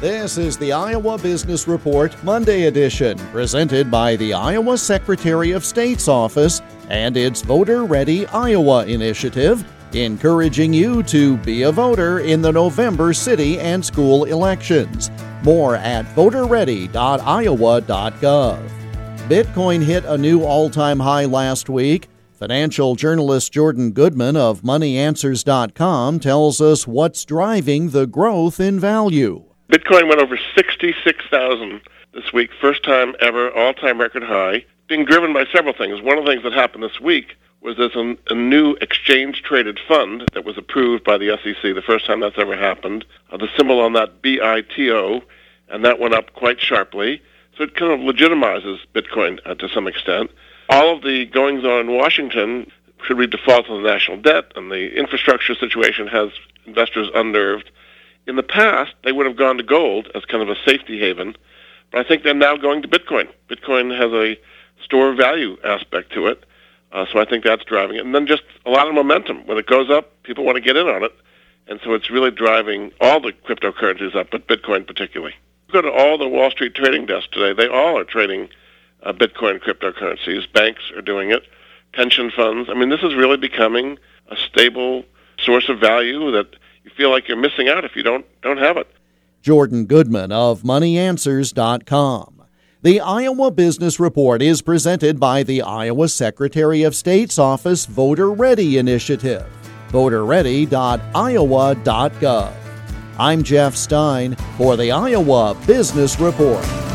This is the Iowa Business Report Monday edition, presented by the Iowa Secretary of State's office and its Voter Ready Iowa initiative, encouraging you to be a voter in the November city and school elections. More at voterready.iowa.gov. Bitcoin hit a new all time high last week. Financial journalist Jordan Goodman of MoneyAnswers.com tells us what's driving the growth in value. Bitcoin went over 66,000 this week, first time ever, all-time record high, being driven by several things. One of the things that happened this week was there's a, a new exchange-traded fund that was approved by the SEC, the first time that's ever happened. Uh, the symbol on that, BITO, and that went up quite sharply. So it kind of legitimizes Bitcoin uh, to some extent. All of the goings on in Washington should we default on the national debt, and the infrastructure situation has investors unnerved. In the past, they would have gone to gold as kind of a safety haven, but I think they're now going to Bitcoin. Bitcoin has a store of value aspect to it, uh, so I think that's driving it. And then just a lot of momentum. When it goes up, people want to get in on it, and so it's really driving all the cryptocurrencies up, but Bitcoin particularly. Go to all the Wall Street trading desks today. They all are trading uh, Bitcoin cryptocurrencies. Banks are doing it. Pension funds. I mean, this is really becoming a stable source of value that feel like you're missing out if you don't don't have it. Jordan Goodman of MoneyAnswers.com. The Iowa Business Report is presented by the Iowa Secretary of State's Office Voter Ready Initiative. VoterReady.iowa.gov. I'm Jeff Stein for the Iowa Business Report.